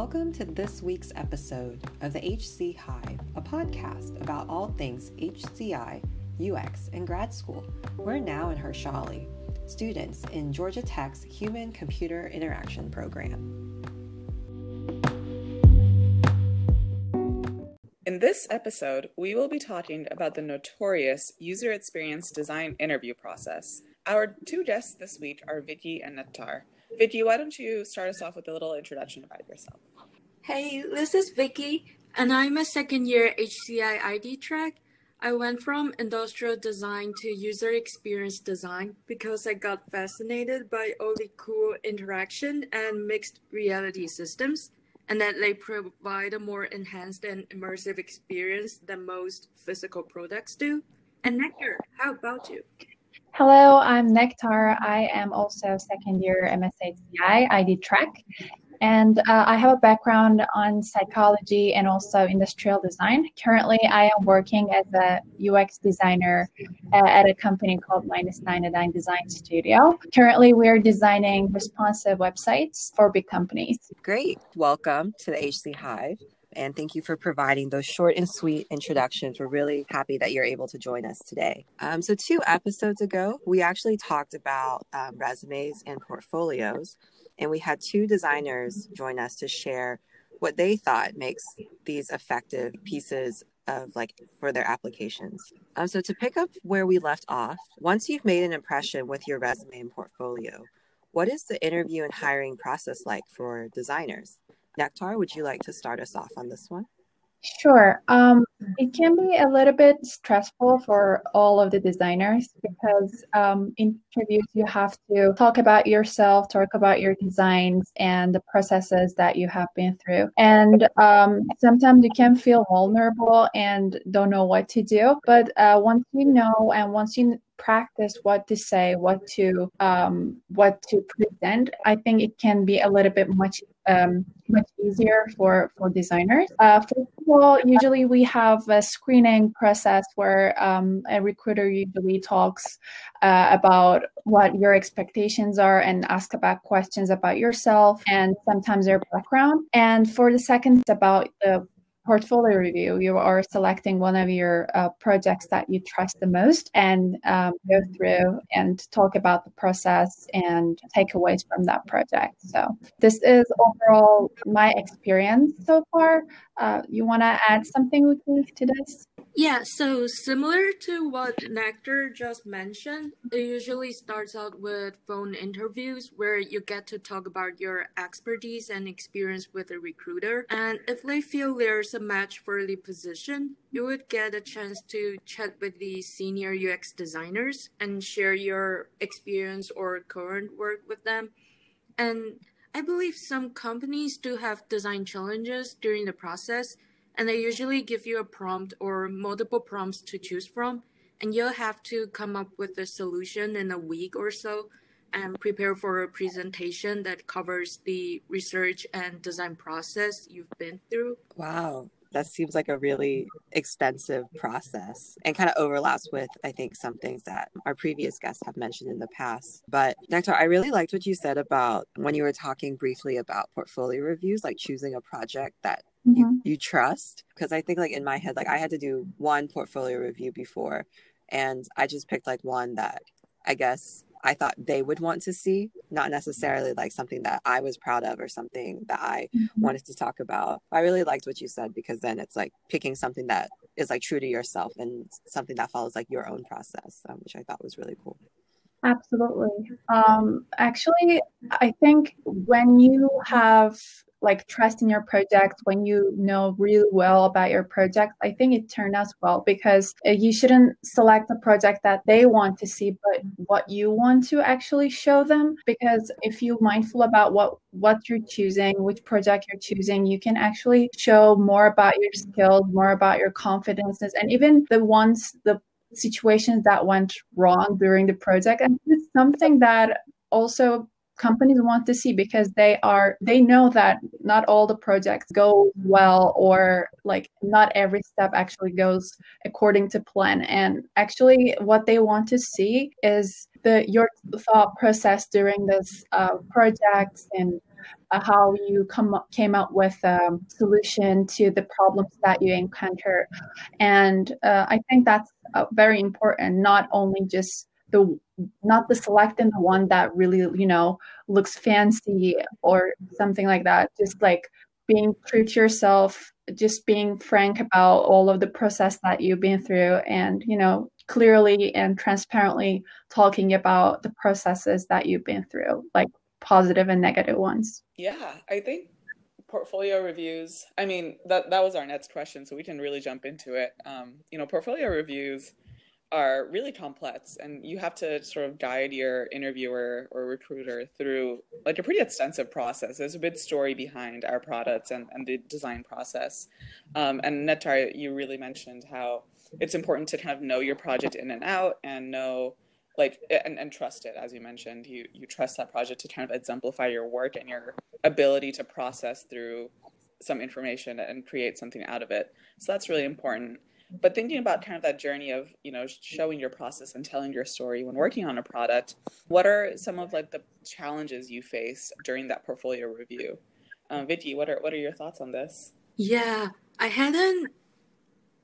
Welcome to this week's episode of the HC Hive, a podcast about all things HCI, UX, and grad school. We're now in Harshali, students in Georgia Tech's Human Computer Interaction program. In this episode, we will be talking about the notorious user experience design interview process. Our two guests this week are Vicky and Nektar. Vicky, why don't you start us off with a little introduction about yourself? Hey, this is Vicky, and I'm a second year HCI ID track. I went from industrial design to user experience design because I got fascinated by all the cool interaction and mixed reality systems, and that they provide a more enhanced and immersive experience than most physical products do. And Nektar, how about you? Hello, I'm Nektar. I am also second year MSHCI ID track. And uh, I have a background on psychology and also industrial design. Currently, I am working as a UX designer uh, at a company called Minus 99 Design Studio. Currently, we're designing responsive websites for big companies. Great. Welcome to the HC Hive and thank you for providing those short and sweet introductions. We're really happy that you're able to join us today. Um, so, two episodes ago, we actually talked about um, resumes and portfolios, and we had two designers join us to share what they thought makes these effective pieces of like for their applications. Um, so, to pick up where we left off, once you've made an impression with your resume and portfolio, what is the interview and hiring process like for designers? Nektar, would you like to start us off on this one? Sure. Um, it can be a little bit stressful for all of the designers because um, in interviews you have to talk about yourself, talk about your designs and the processes that you have been through. And um, sometimes you can feel vulnerable and don't know what to do. But uh, once you know and once you practice what to say, what to um, what to present, I think it can be a little bit much um, much easier for for designers. Uh, first of all, usually we have a screening process where um, a recruiter usually talks uh, about what your expectations are and ask about questions about yourself and sometimes your background. And for the second, about the portfolio review, you are selecting one of your uh, projects that you trust the most and um, go through and talk about the process and takeaways from that project. So, this is overall my experience so far. Uh, you want to add something to this? Yeah, so similar to what Nektar just mentioned, it usually starts out with phone interviews where you get to talk about your expertise and experience with a recruiter. And if they feel there's a match for the position, you would get a chance to chat with the senior UX designers and share your experience or current work with them. And I believe some companies do have design challenges during the process and they usually give you a prompt or multiple prompts to choose from and you'll have to come up with a solution in a week or so and prepare for a presentation that covers the research and design process you've been through. Wow. That seems like a really extensive process and kind of overlaps with, I think, some things that our previous guests have mentioned in the past. But, Nektar I really liked what you said about when you were talking briefly about portfolio reviews, like choosing a project that mm-hmm. you, you trust because i think like in my head like i had to do one portfolio review before and i just picked like one that i guess i thought they would want to see not necessarily like something that i was proud of or something that i mm-hmm. wanted to talk about. I really liked what you said because then it's like picking something that is like true to yourself and something that follows like your own process um, which i thought was really cool Absolutely. Um, actually, I think when you have like trust in your project when you know really well about your project i think it turned out well because uh, you shouldn't select a project that they want to see but what you want to actually show them because if you're mindful about what what you're choosing which project you're choosing you can actually show more about your skills more about your confidences and even the ones the situations that went wrong during the project. And it's something that also companies want to see because they are they know that not all the projects go well or like not every step actually goes according to plan. And actually what they want to see is the your thought process during this uh, project and uh, how you come up, came up with a solution to the problems that you encounter. And uh, I think that's uh, very important, not only just the not the selecting the one that really you know looks fancy or something like that just like being true to yourself just being frank about all of the process that you've been through and you know clearly and transparently talking about the processes that you've been through like positive and negative ones. Yeah i think portfolio reviews i mean that that was our next question so we can really jump into it. Um, you know portfolio reviews are really complex and you have to sort of guide your interviewer or recruiter through like a pretty extensive process. There's a big story behind our products and, and the design process. Um, and Nektar you really mentioned how it's important to kind of know your project in and out and know like and, and trust it as you mentioned you you trust that project to kind of exemplify your work and your ability to process through some information and create something out of it. So that's really important. But thinking about kind of that journey of you know showing your process and telling your story when working on a product what are some of like the challenges you face during that portfolio review? Um, vicky what are what are your thoughts on this? Yeah i had an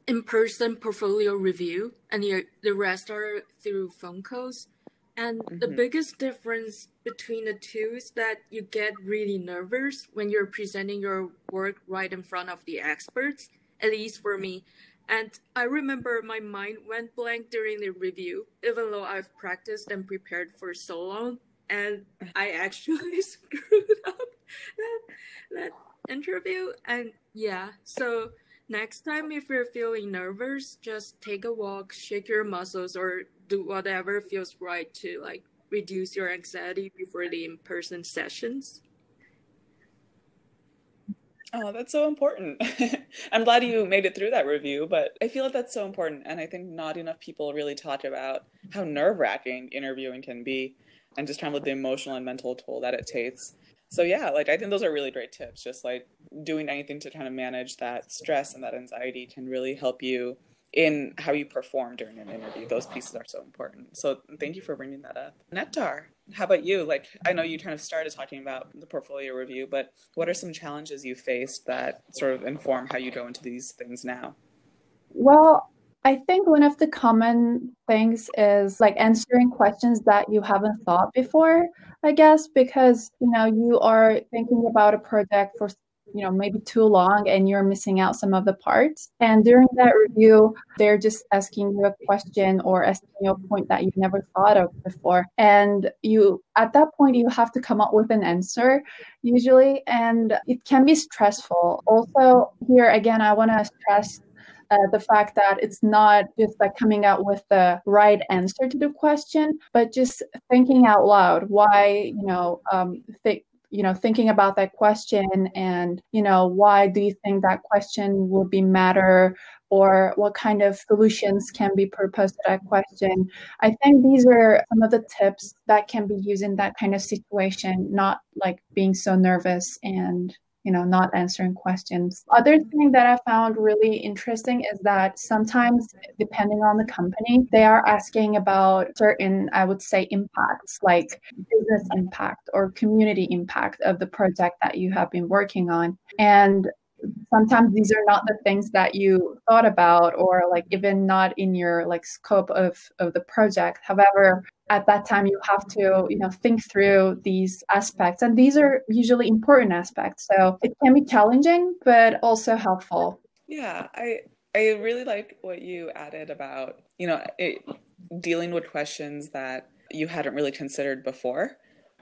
in-person portfolio review and the, the rest are through phone calls and mm-hmm. the biggest difference between the two is that you get really nervous when you're presenting your work right in front of the experts at least for me and I remember my mind went blank during the review, even though I've practiced and prepared for so long. And I actually screwed up that, that interview. And yeah, so next time if you're feeling nervous, just take a walk, shake your muscles, or do whatever feels right to like reduce your anxiety before the in person sessions. Oh, that's so important. I'm glad you made it through that review, but I feel like that's so important. And I think not enough people really talk about how nerve wracking interviewing can be and just kind of the emotional and mental toll that it takes. So, yeah, like I think those are really great tips. Just like doing anything to kind of manage that stress and that anxiety can really help you in how you perform during an interview. Those pieces are so important. So, thank you for bringing that up. Nektar, how about you? Like, I know you kind of started talking about the portfolio review, but what are some challenges you faced that sort of inform how you go into these things now? Well, I think one of the common things is like answering questions that you haven't thought before, I guess, because you know you are thinking about a project for you know maybe too long and you're missing out some of the parts. And during that review they're just asking you a question or asking you a point that you've never thought of before. And you at that point you have to come up with an answer usually and it can be stressful. Also here again i want to stress uh, the fact that it's not just like coming out with the right answer to the question, but just thinking out loud why, you know, um, th- you know thinking about that question and you know why do you think that question will be matter or what kind of solutions can be proposed to that question? I think these are some of the tips that can be used in that kind of situation not like being so nervous and you know not answering questions. Other mm-hmm. thing that i found really interesting is that sometimes depending on the company they are asking about certain i would say impacts like business impact or community impact of the project that you have been working on. And sometimes these are not the things that you thought about or like even not in your like scope of of the project. However at that time you have to you know think through these aspects and these are usually important aspects. So it can be challenging but also helpful. Yeah i i really like what you added about you know it, dealing with questions that you hadn't really considered before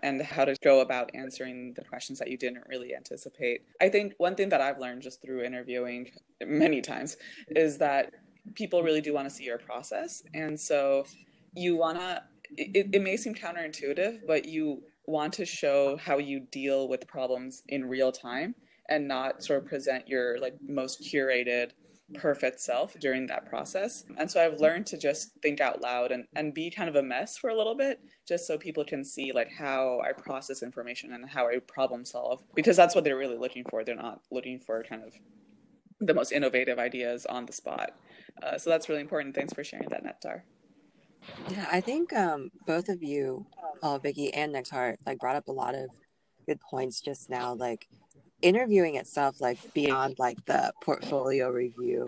and how to go about answering the questions that you didn't really anticipate. I think one thing that I've learned just through interviewing many times is that people really do want to see your process. And so you want to, it, it may seem counterintuitive, but you want to show how you deal with problems in real time and not sort of present your like most curated perfect self during that process. And so I've learned to just think out loud and, and be kind of a mess for a little bit, just so people can see like how I process information and how I problem solve. Because that's what they're really looking for. They're not looking for kind of the most innovative ideas on the spot. Uh, so that's really important. Thanks for sharing that, Nektar. Yeah, I think um, both of you, uh, Vicky and Nektar, like brought up a lot of good points just now. Like interviewing itself, like beyond like the portfolio review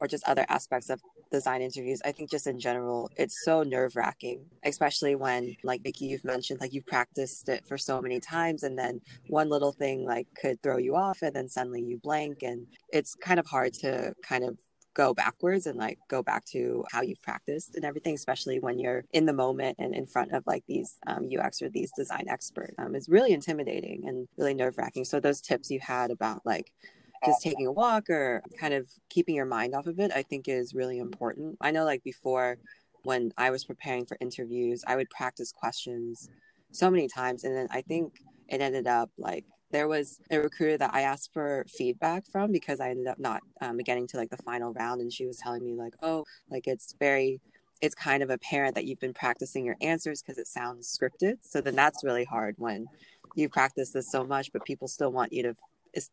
or just other aspects of design interviews, I think just in general, it's so nerve wracking, especially when, like Vicky, you've mentioned, like you've practiced it for so many times, and then one little thing like could throw you off, and then suddenly you blank, and it's kind of hard to kind of go backwards and like go back to how you've practiced and everything, especially when you're in the moment and in front of like these um, UX or these design experts. Um, it's really intimidating and really nerve wracking. So those tips you had about like just taking a walk or kind of keeping your mind off of it, I think is really important. I know like before when I was preparing for interviews, I would practice questions so many times. And then I think it ended up like there was a recruiter that I asked for feedback from because I ended up not um, getting to like the final round, and she was telling me like, oh, like it's very, it's kind of apparent that you've been practicing your answers because it sounds scripted. So then that's really hard when you practice this so much, but people still want you to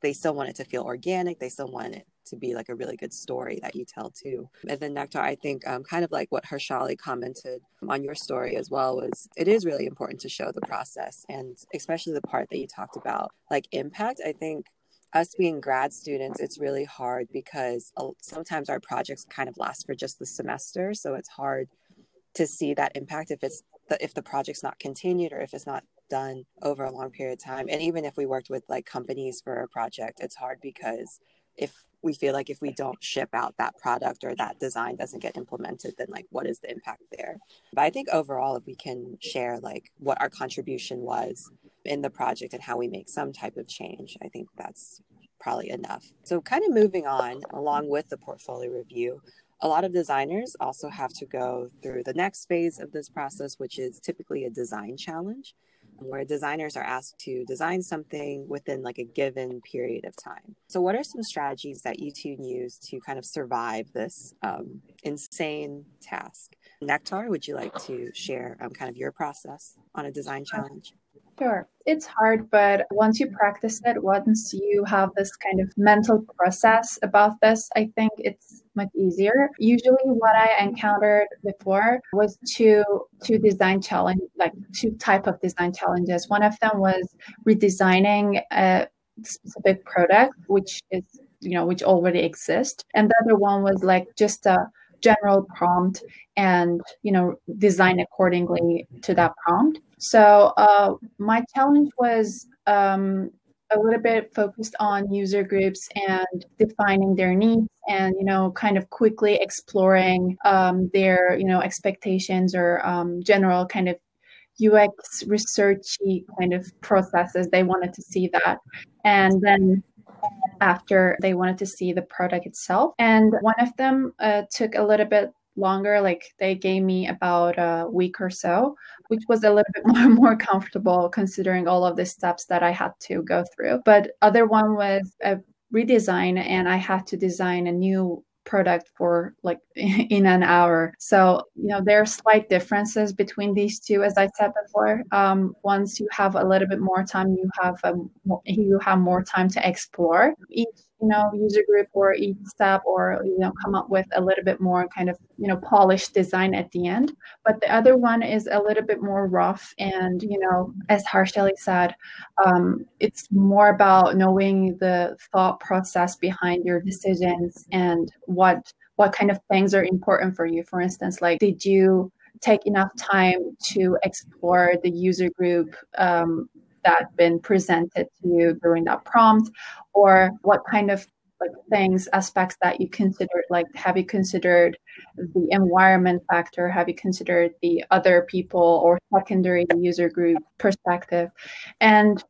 they still want it to feel organic. They still want it to be like a really good story that you tell too. And then Nektar, I think um, kind of like what Harshali commented on your story as well was it is really important to show the process and especially the part that you talked about like impact. I think us being grad students, it's really hard because sometimes our projects kind of last for just the semester. So it's hard to see that impact if it's the, if the project's not continued or if it's not done over a long period of time. And even if we worked with like companies for a project, it's hard because if we feel like if we don't ship out that product or that design doesn't get implemented, then like what is the impact there? But I think overall, if we can share like what our contribution was in the project and how we make some type of change, I think that's probably enough. So, kind of moving on along with the portfolio review, a lot of designers also have to go through the next phase of this process, which is typically a design challenge, where designers are asked to design something within like a given period of time. So, what are some strategies that you two use to kind of survive this um, insane task? Nektar, would you like to share um, kind of your process on a design challenge? Sure. It's hard, but once you practice it, once you have this kind of mental process about this, I think it's much easier. Usually what I encountered before was two two design challenge like two type of design challenges. One of them was redesigning a specific product which is you know which already exists and the other one was like just a general prompt and you know design accordingly to that prompt. So uh, my challenge was um, a little bit focused on user groups and defining their needs and you know kind of quickly exploring um, their you know expectations or um, general kind of ux researchy kind of processes. They wanted to see that. And then after they wanted to see the product itself. And one of them uh, took a little bit longer, like they gave me about a week or so, which was a little bit more, more comfortable considering all of the steps that I had to go through. But other one was a redesign and I had to design a new product for like in an hour. So, you know, there are slight differences between these two, as I said before. Um, once you have a little bit more time, you have a, you have more time to explore each you know user group or each step or you know come up with a little bit more kind of you know polished design at the end. But the other one is a little bit more rough and you know as harshali said um, it's more about knowing the thought process behind your decisions and what what kind of things are important for you. For instance like did you take enough time to explore the user group um, that been presented to you during that prompt? Or what kind of like things aspects that you considered like have you considered the environment factor? Have you considered the other people or secondary user group perspective? And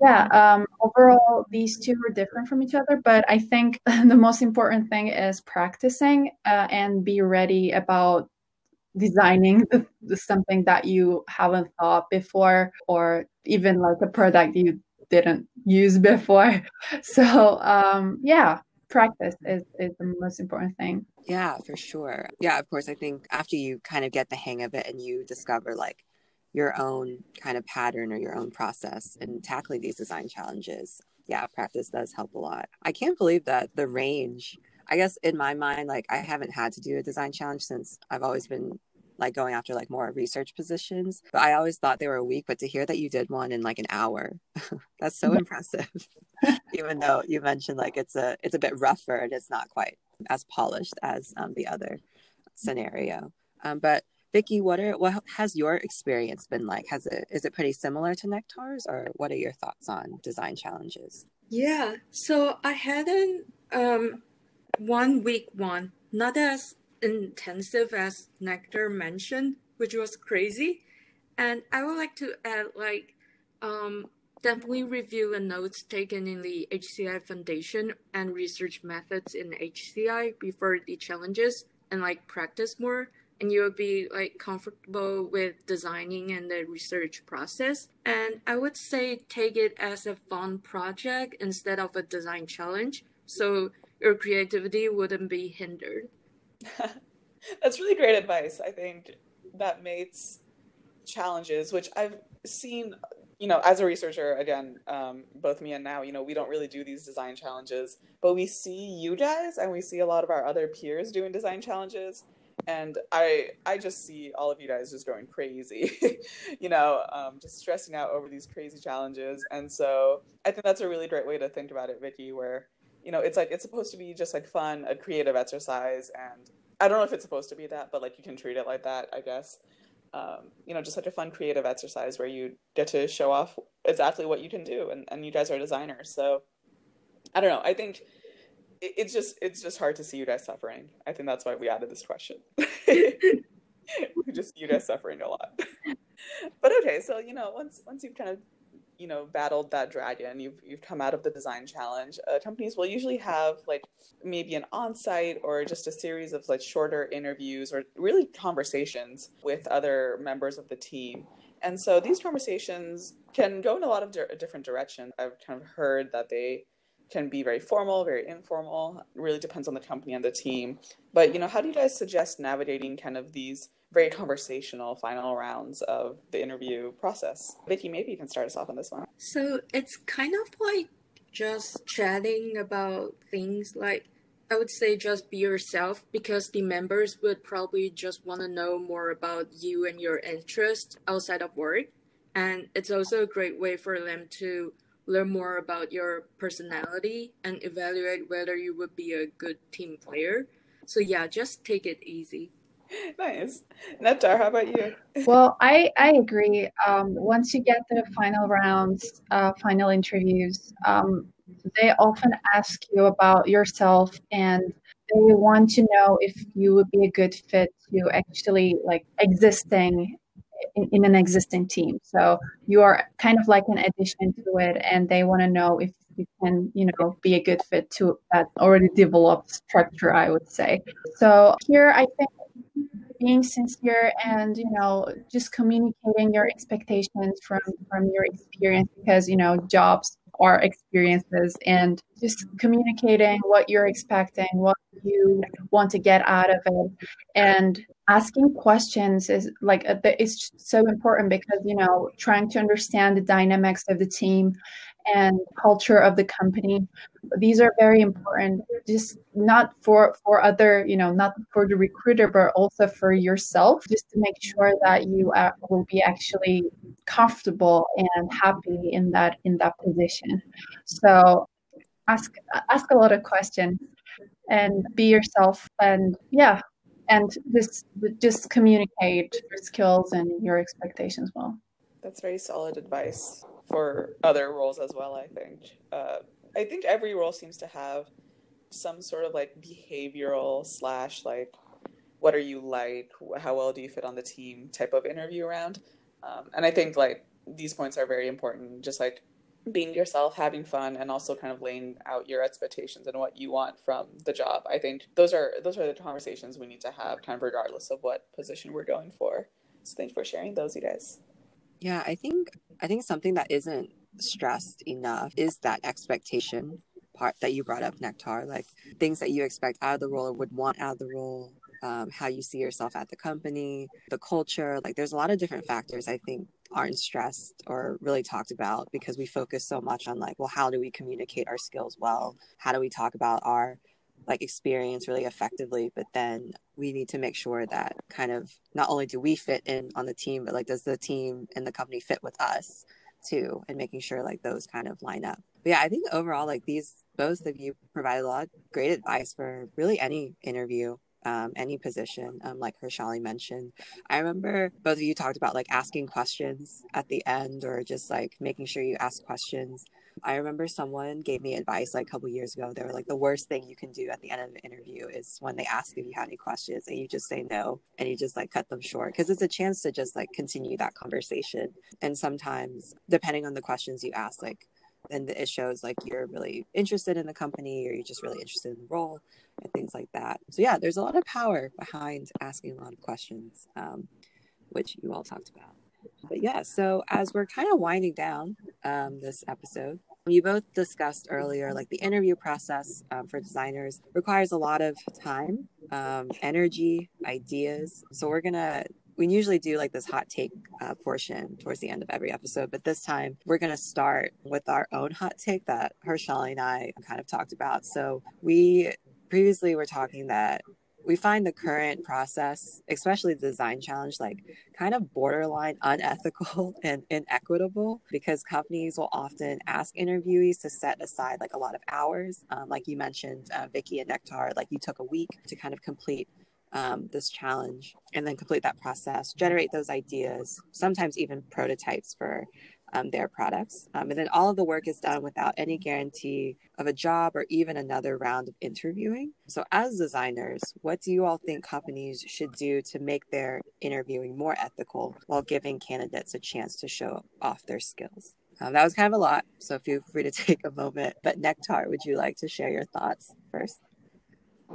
yeah um, overall these two are different from each other but i think the most important thing is practicing uh, and be ready about designing something that you haven't thought before or even like a product you didn't use before. So um yeah practice is, is the most important thing. Yeah for sure. Yeah of course i think after you kind of get the hang of it and you discover like your own kind of pattern or your own process in tackling these design challenges yeah practice does help a lot. I can't believe that the range I guess in my mind, like I haven't had to do a design challenge since I've always been like going after like more research positions. But I always thought they were a week, but to hear that you did one in like an hour, that's so impressive. Even though you mentioned like it's a it's a bit rougher and it's not quite as polished as um, the other scenario. Um, but Vicky, what are what has your experience been like? Has it is it pretty similar to Nektar's, or what are your thoughts on design challenges? Yeah, so I had an um one week one, not as intensive as Nektar mentioned, which was crazy. And I would like to add like um definitely review the notes taken in the HCI Foundation and research methods in HCI before the challenges and like practice more and you'll be like comfortable with designing and the research process. And I would say take it as a fun project instead of a design challenge. So your creativity wouldn't be hindered. That's really great advice. I think that mates challenges, which I've seen, you know, as a researcher, again, um, both me and now, you know, we don't really do these design challenges, but we see you guys and we see a lot of our other peers doing design challenges and I I just see all of you guys just going crazy, you know, um, just stressing out over these crazy challenges. And so I think that's a really great way to think about it, Vicky, where you know it's like it's supposed to be just like fun, a creative exercise, and I don't know if it's supposed to be that, but like you can treat it like that, I guess. Um, you know, just like a fun creative exercise where you get to show off exactly what you can do, and, and you guys are designers, so I don't know. I think it's just it's just hard to see you guys suffering. I think that's why we added this question. we just you guys suffering a lot. but okay, so you know, once once you've kind of you know battled that dragon, you've you've come out of the design challenge. Uh, companies will usually have like maybe an on-site or just a series of like shorter interviews or really conversations with other members of the team. And so these conversations can go in a lot of di- different directions. I've kind of heard that they can be very formal, very informal. It really depends on the company and the team. But you know, how do you guys suggest navigating kind of these very conversational final rounds of the interview process? Vicky, maybe you can start us off on this one. So it's kind of like just chatting about things like I would say just be yourself because the members would probably just want to know more about you and your interests outside of work. And it's also a great way for them to learn more about your personality and evaluate whether you would be a good team player. So yeah, just take it easy. Nice. Nektar, how about you? well, I, I agree. Um, once you get the final rounds, uh, final interviews, um, they often ask you about yourself and they want to know if you would be a good fit to actually like existing in, in, an existing team. So you are kind of like an addition to it, and they want to know if you can, you know, be a good fit to that already developed structure. I would say. So here, I think being sincere and you know just communicating your expectations from from your experience because you know jobs are experiences and just communicating what you're expecting what you want to get out of it. And asking questions is like uh, it's so important because you know trying to understand the dynamics of the team and culture of the company. These are very important just not for for other you know not for the recruiter but also for yourself just to make sure that you uh, will be actually comfortable and happy in that in that position. So ask ask a lot of questions and be yourself and yeah and just just communicate your skills and your expectations well. That's very solid advice for other roles as well i think uh, i think every role seems to have some sort of like behavioral slash like what are you like how well do you fit on the team type of interview round um, and i think like these points are very important just like being yourself, having fun, and also kind of laying out your expectations and what you want from the job. I think those are those are the conversations we need to have, kind of regardless of what position we're going for. So thanks for sharing those, you guys. Yeah, I think I think something that isn't stressed enough is that expectation part that you brought up, Nektar, like things that you expect out of the role or would want out of the role. Um, how you see yourself at the company, the culture. Like, there's a lot of different factors I think aren't stressed or really talked about because we focus so much on like well how do we communicate our skills well how do we talk about our like experience really effectively but then we need to make sure that kind of not only do we fit in on the team but like does the team and the company fit with us too and making sure like those kind of line up but yeah i think overall like these both of you provide a lot of great advice for really any interview um, any position, um, like Harshali mentioned. I remember both of you talked about like asking questions at the end or just like making sure you ask questions. I remember someone gave me advice like a couple years ago. They were like, the worst thing you can do at the end of an interview is when they ask if you have any questions and you just say no and you just like cut them short because it's a chance to just like continue that conversation. And sometimes, depending on the questions you ask, like and it shows like you're really interested in the company or you're just really interested in the role and things like that. So yeah, there's a lot of power behind asking a lot of questions, um, which you all talked about. But yeah, so as we're kind of winding down um, this episode, you both discussed earlier, like the interview process um, for designers requires a lot of time, um, energy, ideas. So we're gonna we usually do like this hot take uh, portion towards the end of every episode, but this time we're going to start with our own hot take that Harshali and I kind of talked about. So we previously were talking that we find the current process, especially the design challenge, like kind of borderline unethical and inequitable because companies will often ask interviewees to set aside like a lot of hours. Um, like you mentioned, uh, Vicky and Nektar, like you took a week to kind of complete um, this challenge and then complete that process, generate those ideas, sometimes even prototypes for um, their products. Um, and then all of the work is done without any guarantee of a job or even another round of interviewing. So, as designers, what do you all think companies should do to make their interviewing more ethical while giving candidates a chance to show off their skills? Um, that was kind of a lot, so feel free to take a moment. But Nektar, would you like to share your thoughts first?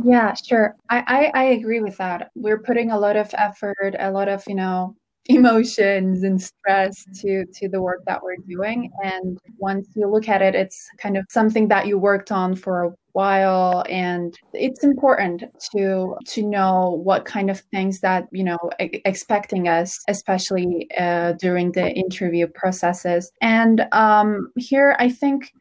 Yeah, sure. I, I, I agree with that. We're putting a lot of effort, a lot of, you know, emotions and stress to to the work that we're doing. And once you look at it it's kind of something that you worked on for a while. And it's important to to know what kind of things that you know expecting us especially uh, during the interview processes. And um here i think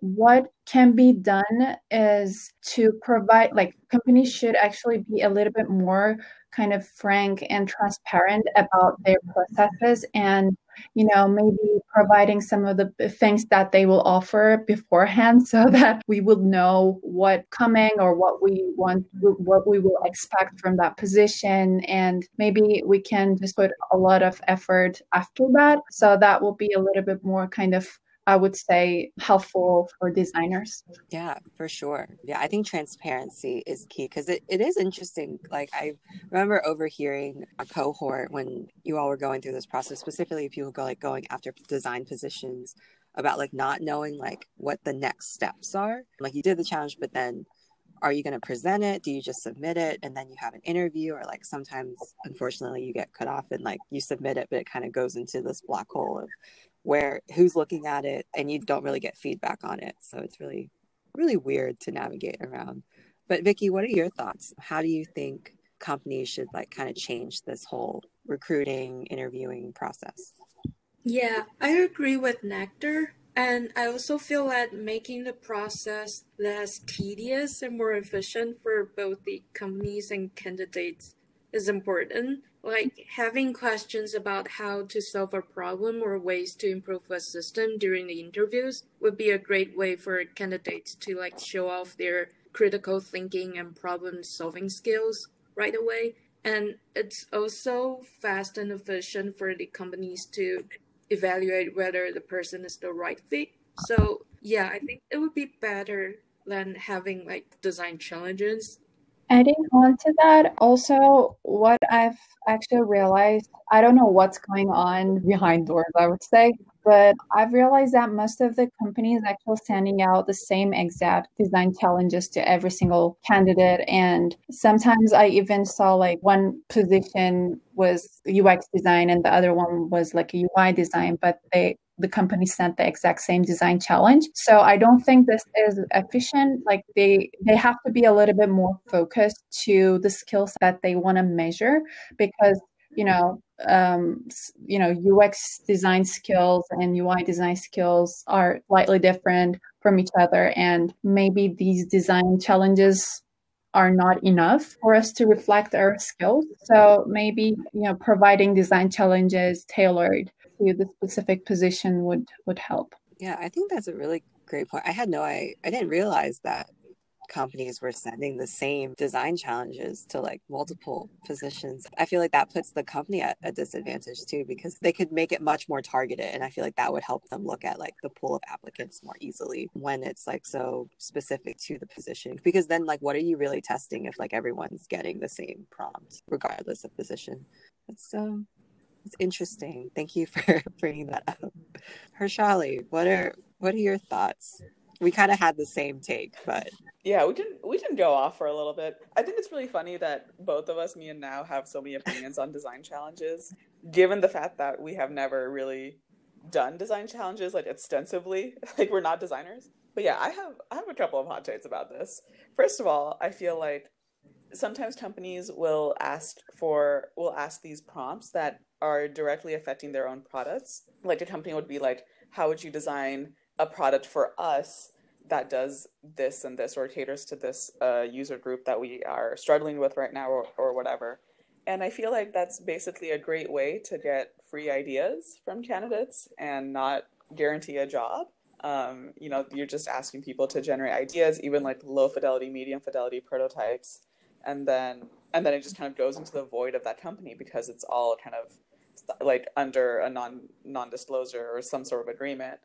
what can be done is to provide like companies should actually be a little bit more kind of frank and transparent about their processes and you know maybe providing some of the things that they will offer beforehand so that we will know what coming or what we want what we will expect from that position. And maybe we can just put a lot of effort after that. So that will be a little bit more kind of I would say helpful for designers. Yeah, for sure. Yeah, I think transparency is key because it, it is interesting. Like I remember overhearing a cohort when you all were going through this process, specifically people go like going after design positions about like not knowing like what the next steps are. Like you did the challenge, but then are you going to present it? Do you just submit it and then you have an interview? Or like sometimes, unfortunately, you get cut off and like you submit it, but it kind of goes into this black hole of where who's looking at it and you don't really get feedback on it. So it's really, really weird to navigate around. But Vicky, what are your thoughts? How do you think companies should like kind of change this whole recruiting, interviewing process? Yeah, I agree with Nektar. And I also feel that making the process less tedious and more efficient for both the companies and candidates is important like having questions about how to solve a problem or ways to improve a system during the interviews would be a great way for candidates to like show off their critical thinking and problem solving skills right away. And it's also fast and efficient for the companies to evaluate whether the person is the right fit. So yeah i think it would be better than having like design challenges Adding on to that, also what I've actually realized, I don't know what's going on behind doors, I would say, but I've realized that most of the companies actually sending out the same exact design challenges to every single candidate. And sometimes I even saw like one position was UX design and the other one was like a UI design, but they the company sent the exact same design challenge. So I don't think this is efficient. Like they they have to be a little bit more focused to the skills that they want to measure because you know um, you know UX design skills and UI design skills are slightly different from each other, and maybe these design challenges are not enough for us to reflect our skills. So maybe, you know, providing design challenges tailored the specific position would would help. Yeah, I think that's a really great point. I had no I I didn't realize that companies were sending the same design challenges to like multiple positions. I feel like that puts the company at a disadvantage too because they could make it much more targeted and I feel like that would help them look at like the pool of applicants more easily when it's like so specific to the position because then like what are you really testing if like everyone's getting the same prompt regardless of position. It's um it's interesting. Thank you for bringing that up. Harshali, what are what are your thoughts? we kind of had the same take, but yeah, we can we can go off for a little bit. I think it's really funny that both of us, me and now, have so many opinions on design challenges, given the fact that we have never really done design challenges like extensively. Like we're not designers. But yeah, I have I have a couple of hot takes about this. First of all, I feel like sometimes companies will ask for will ask these prompts that are directly affecting their own products. Like a company would be like, how would you design a product for us that does this and this or caters to this uh, user group that we are struggling with right now or, or whatever. And I feel like that's basically a great way to get free ideas from candidates and not guarantee a job. Um, you know, you're just asking people to generate ideas, even like low fidelity, medium fidelity prototypes, and then and then it just kind of goes into the void of that company because it's all kind of like under a non non disclosure or some sort of agreement.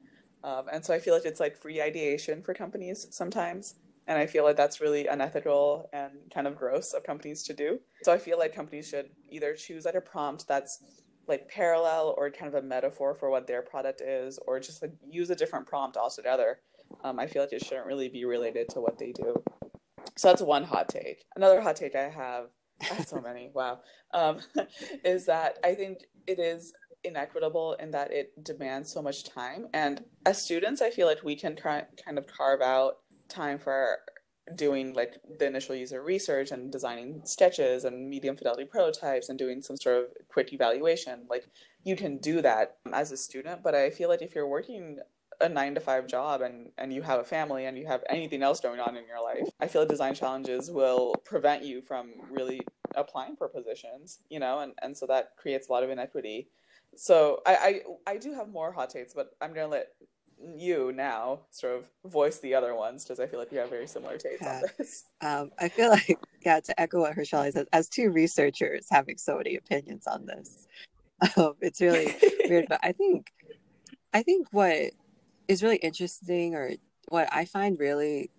Um, and so I feel like it's like free ideation for companies sometimes. And I feel like that's really unethical and kind of gross of companies to do. So I feel like companies should either choose like a prompt that's like parallel or kind of a metaphor for what their product is, or just like use a different prompt altogether. Um, I feel like it shouldn't really be related to what they do. So that's one hot take. Another hot take I have, so many, wow, um, is that I think it is inequitable in that it demands so much time. And as students, I feel like we can try, kind of carve out time for doing like the initial user research and designing sketches and medium fidelity prototypes and doing some sort of quick evaluation. Like you can do that as a student, but I feel like if you're working a nine to five job and and you have a family and you have anything else going on in your life i feel like design challenges will prevent you from really applying for positions you know and and so that creates a lot of inequity so I, I I do have more hot takes, but I'm gonna let you now sort of voice the other ones because I feel like you have very similar takes yeah. on this. Um, I feel like yeah, to echo what Harshali says, as two researchers having so many opinions on this, um, it's really weird. But I think I think what is really interesting, or what I find really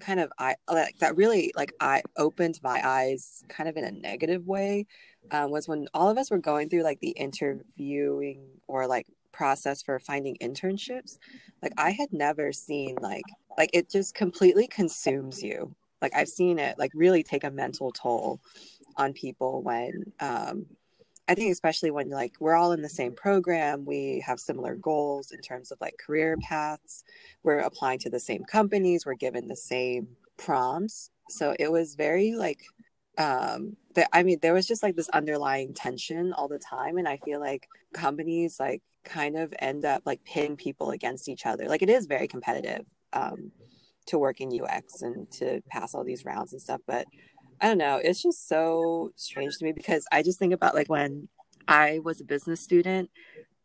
kind of I like that really like I opened my eyes kind of in a negative way um, was when all of us were going through like the interviewing or like process for finding internships. Like i had never seen like like it just completely consumes you. Like i've seen it like really take a mental toll on people when um i think especially when like we're all in the same program we have similar goals in terms of like career paths. We're applying to the same companies. We're given the same prompts. So it was very like um that i mean there was just like this underlying tension all the time and i feel like companies like kind of end up like pitting people against each other. Like it is very competitive um to work in ux and to pass all these rounds and stuff but i don't know. It's just so strange to me because i just think about like when i was a business student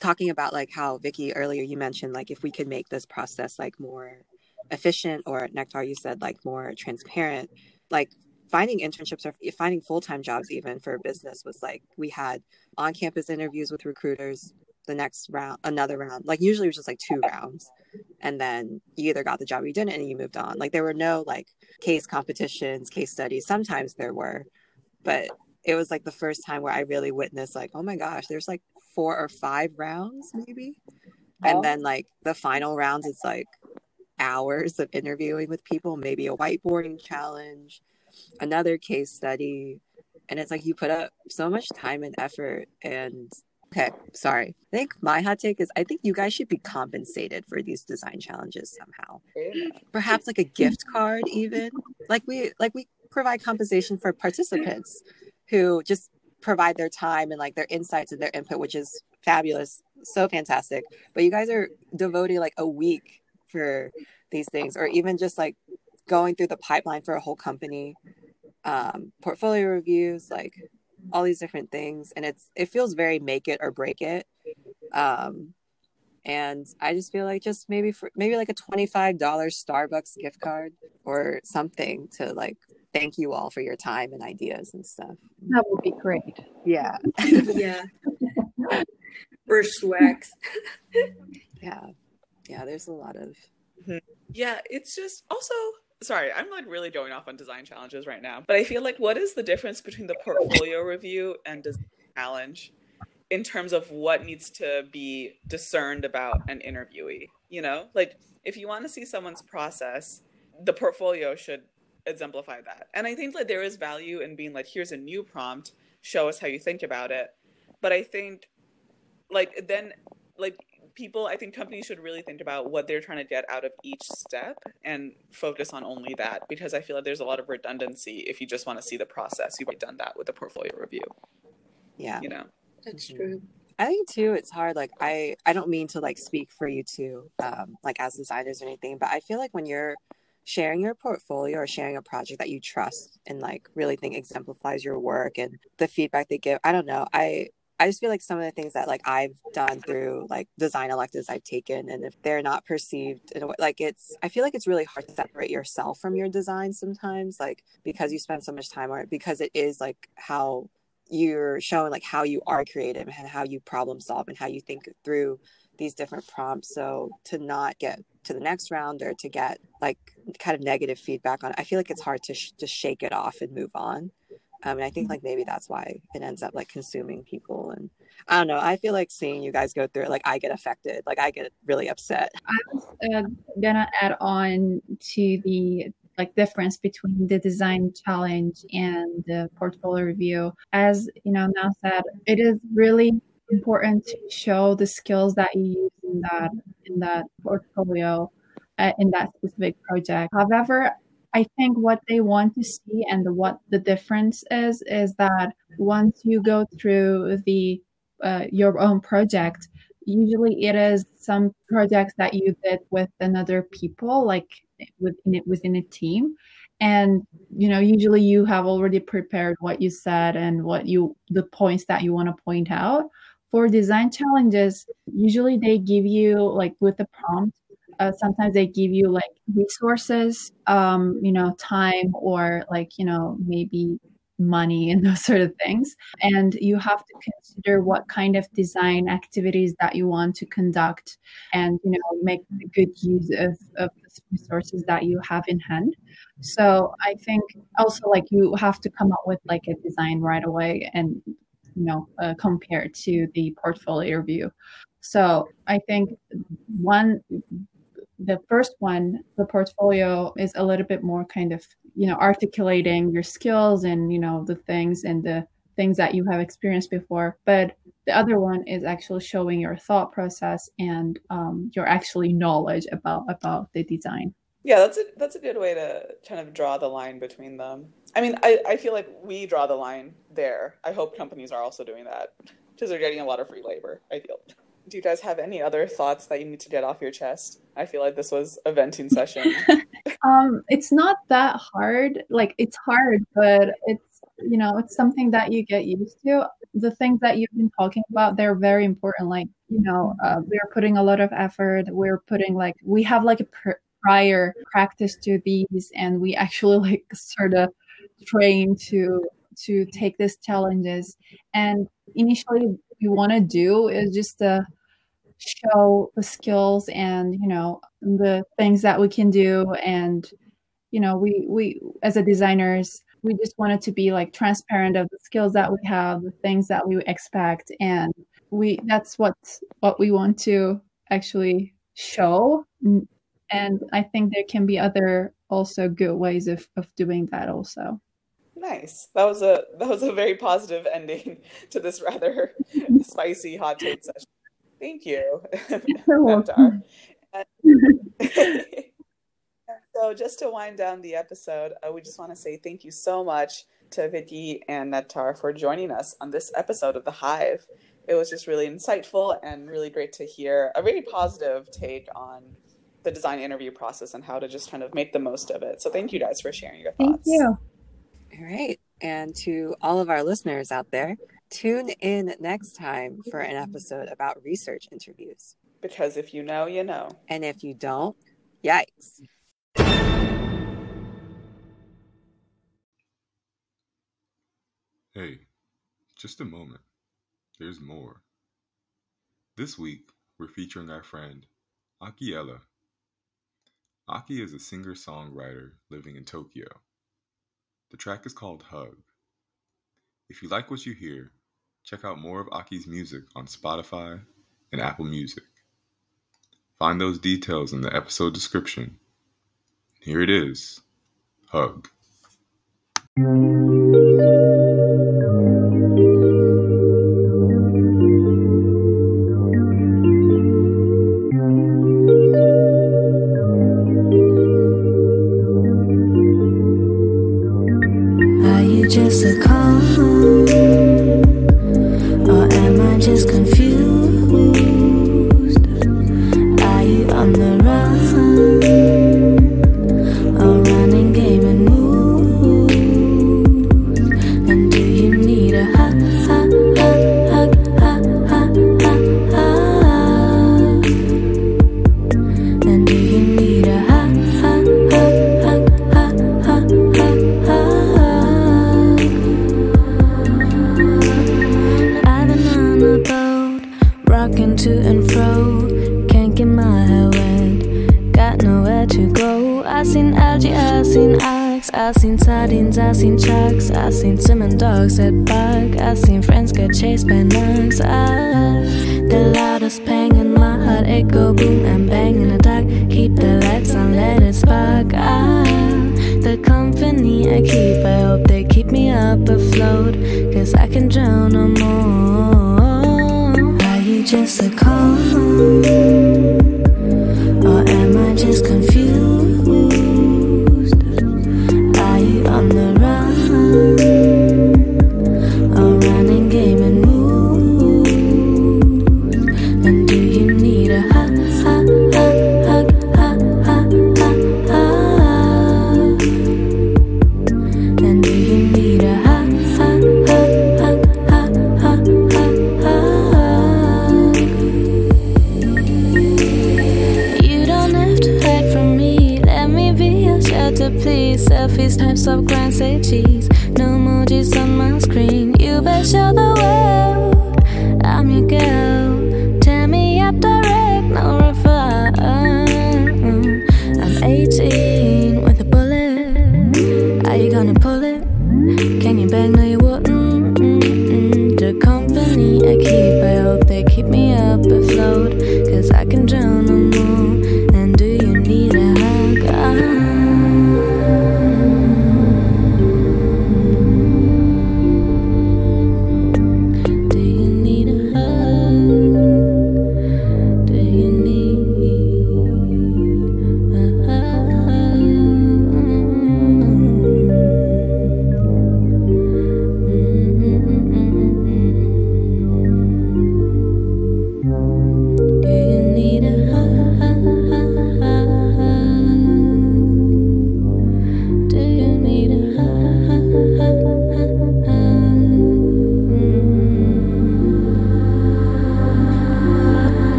talking about like how vicky earlier you mentioned like if we could make this process like more efficient or Nektar you said like more transparent like finding internships or finding full-time jobs even for business was like we had on-campus interviews with recruiters the next round another round. Like usually it was just like two rounds. And then you either got the job or you didn't and you moved on. Like there were no like case competitions case studies. Sometimes there were but it was like the first time where i really witnessed like oh my gosh there's like four or five rounds maybe? And oh. then like the final rounds it's like hours of interviewing with people maybe a whiteboarding challenge another case study. And it's like you put up so much time and effort and okay sorry. I think my hot take is i think you guys should be compensated for these design challenges somehow. Perhaps like a gift card even. Like we like we provide compensation for participants who just provide their time and like their insights and their input which is fabulous. So fantastic. But you guys are devoting like a week for these things or even just like going through the pipeline for a whole company um, portfolio reviews, like all these different things, and it's it feels very make it or break it. Um, and I just feel like just maybe for maybe like a twenty five dollars Starbucks gift card or something to like thank you all for your time and ideas and stuff. That would be great. Yeah. yeah. or swags. yeah. Yeah, there's a lot of Yeah, it's just also sorry, I'm like really going off on design challenges right now. But I feel like what is the difference between the portfolio review and design challenge in terms of what needs to be discerned about an interviewee? You know, like if you want to see someone's process, the portfolio should exemplify that. And I think that there is value in being like, here's a new prompt, show us how you think about it. But I think like then like people i think companies should really think about what they're trying to get out of each step and focus on only that because i feel like there's a lot of redundancy if you just want to see the process. You've done that with a portfolio review. Yeah. You know? That's true. I think too it's hard like i i don't mean to like speak for you too um like as designers or anything but i feel like when you're sharing your portfolio or sharing a project that you trust and like really think exemplifies your work and the feedback they give i don't know i I just feel like some of the things that like I've done through like design electives I've taken, and if they're not perceived in a way, like it's, I feel like it's really hard to separate yourself from your design sometimes, like because you spend so much time on it, because it is like how you're showing like how you are creative and how you problem solve and how you think through these different prompts. So to not get to the next round or to get like kind of negative feedback on it, I feel like it's hard to sh- just shake it off and move on. Um, and I think like maybe that's why it ends up like consuming people. And I don't know. I feel like seeing you guys go through it, like I get affected, like I get really upset. I was uh, gonna add on to the like difference between the design challenge and the portfolio review. As you know, now said, it is really important to show the skills that you use in that in that portfolio uh, in that specific project. However, I think what they want to see and the, what the difference is is that once you go through the uh, your own project, usually it is some projects that you did with another people, like within it within a team, and you know usually you have already prepared what you said and what you the points that you want to point out. For design challenges, usually they give you like with the prompt uh, sometimes they give you like resources um, you know time or like you know maybe money and those sort of things. And you have to consider what kind of design activities that you want to conduct and you know make good use of, of the resources that you have in hand. So i think also like you have to come up with like a design right away and you know uh, compared to the portfolio review so i think one the first one, the portfolio is a little bit more kind of, you know, articulating your skills and, you know, the things and the things that you have experienced before. But the other one is actually showing your thought process and um, your actually knowledge about about the design. Yeah, that's a that's a good way to kind of draw the line between them. I mean, I, I feel like we draw the line there. I hope companies are also doing that because they're getting a lot of free labor. I feel do you guys have any other thoughts that you need to get off your chest? I feel like this was a venting session. um, it's not that hard. Like it's hard, but it's you know it's something that you get used to. The things that you've been talking about, they're very important. Like you know, uh, we're putting a lot of effort. We're putting like we have like a pr- prior practice to these, and we actually like sort of train to to take these challenges. And initially, we want to do is just to show the skills and you know the things that we can do. And you know we we as a designers we just wanted to be like transparent of the skills that we have the things that we expect. And we that's what what we want to actually show. And i think there can be other also good ways of of doing that also nice that was a that was a very positive ending to this rather spicy hot take session Thank you. so, just to wind down the episode, uh, we just want to say thank you so much to Vicky and Nektar for joining us on this episode of The Hive. It was just really insightful and really great to hear a really positive take on the design interview process and how to just kind of make the most of it. So, thank you guys for sharing your thoughts. Thank you. All right. And to all of our listeners out there, tune in next time for an episode about research interviews. Because if you know, you know. And if you don't, yikes. Hey, just a moment. There's more. This week, we're featuring our friend, Akiella. Aki is a singer songwriter living in Tokyo. The track is called Hug. If you like what you hear, check out more of Aki's music on Spotify and Apple Music. Find those details in the episode description. Here it is Hug. Rocking to and fro. Can't get my hair wet, got nowhere to go. I seen algae, I seen ox, I seen sardines, I seen sharks, I seen swimming dogs at park. I seen friends get chased by nuns. I, ah, the loudest pang in my heart, go boom and bang in the dark. Keep the lights on, let it spark. I, the company I keep, I hope they keep me up afloat. Cause I can drown no more. Just a call? Or am I just confused?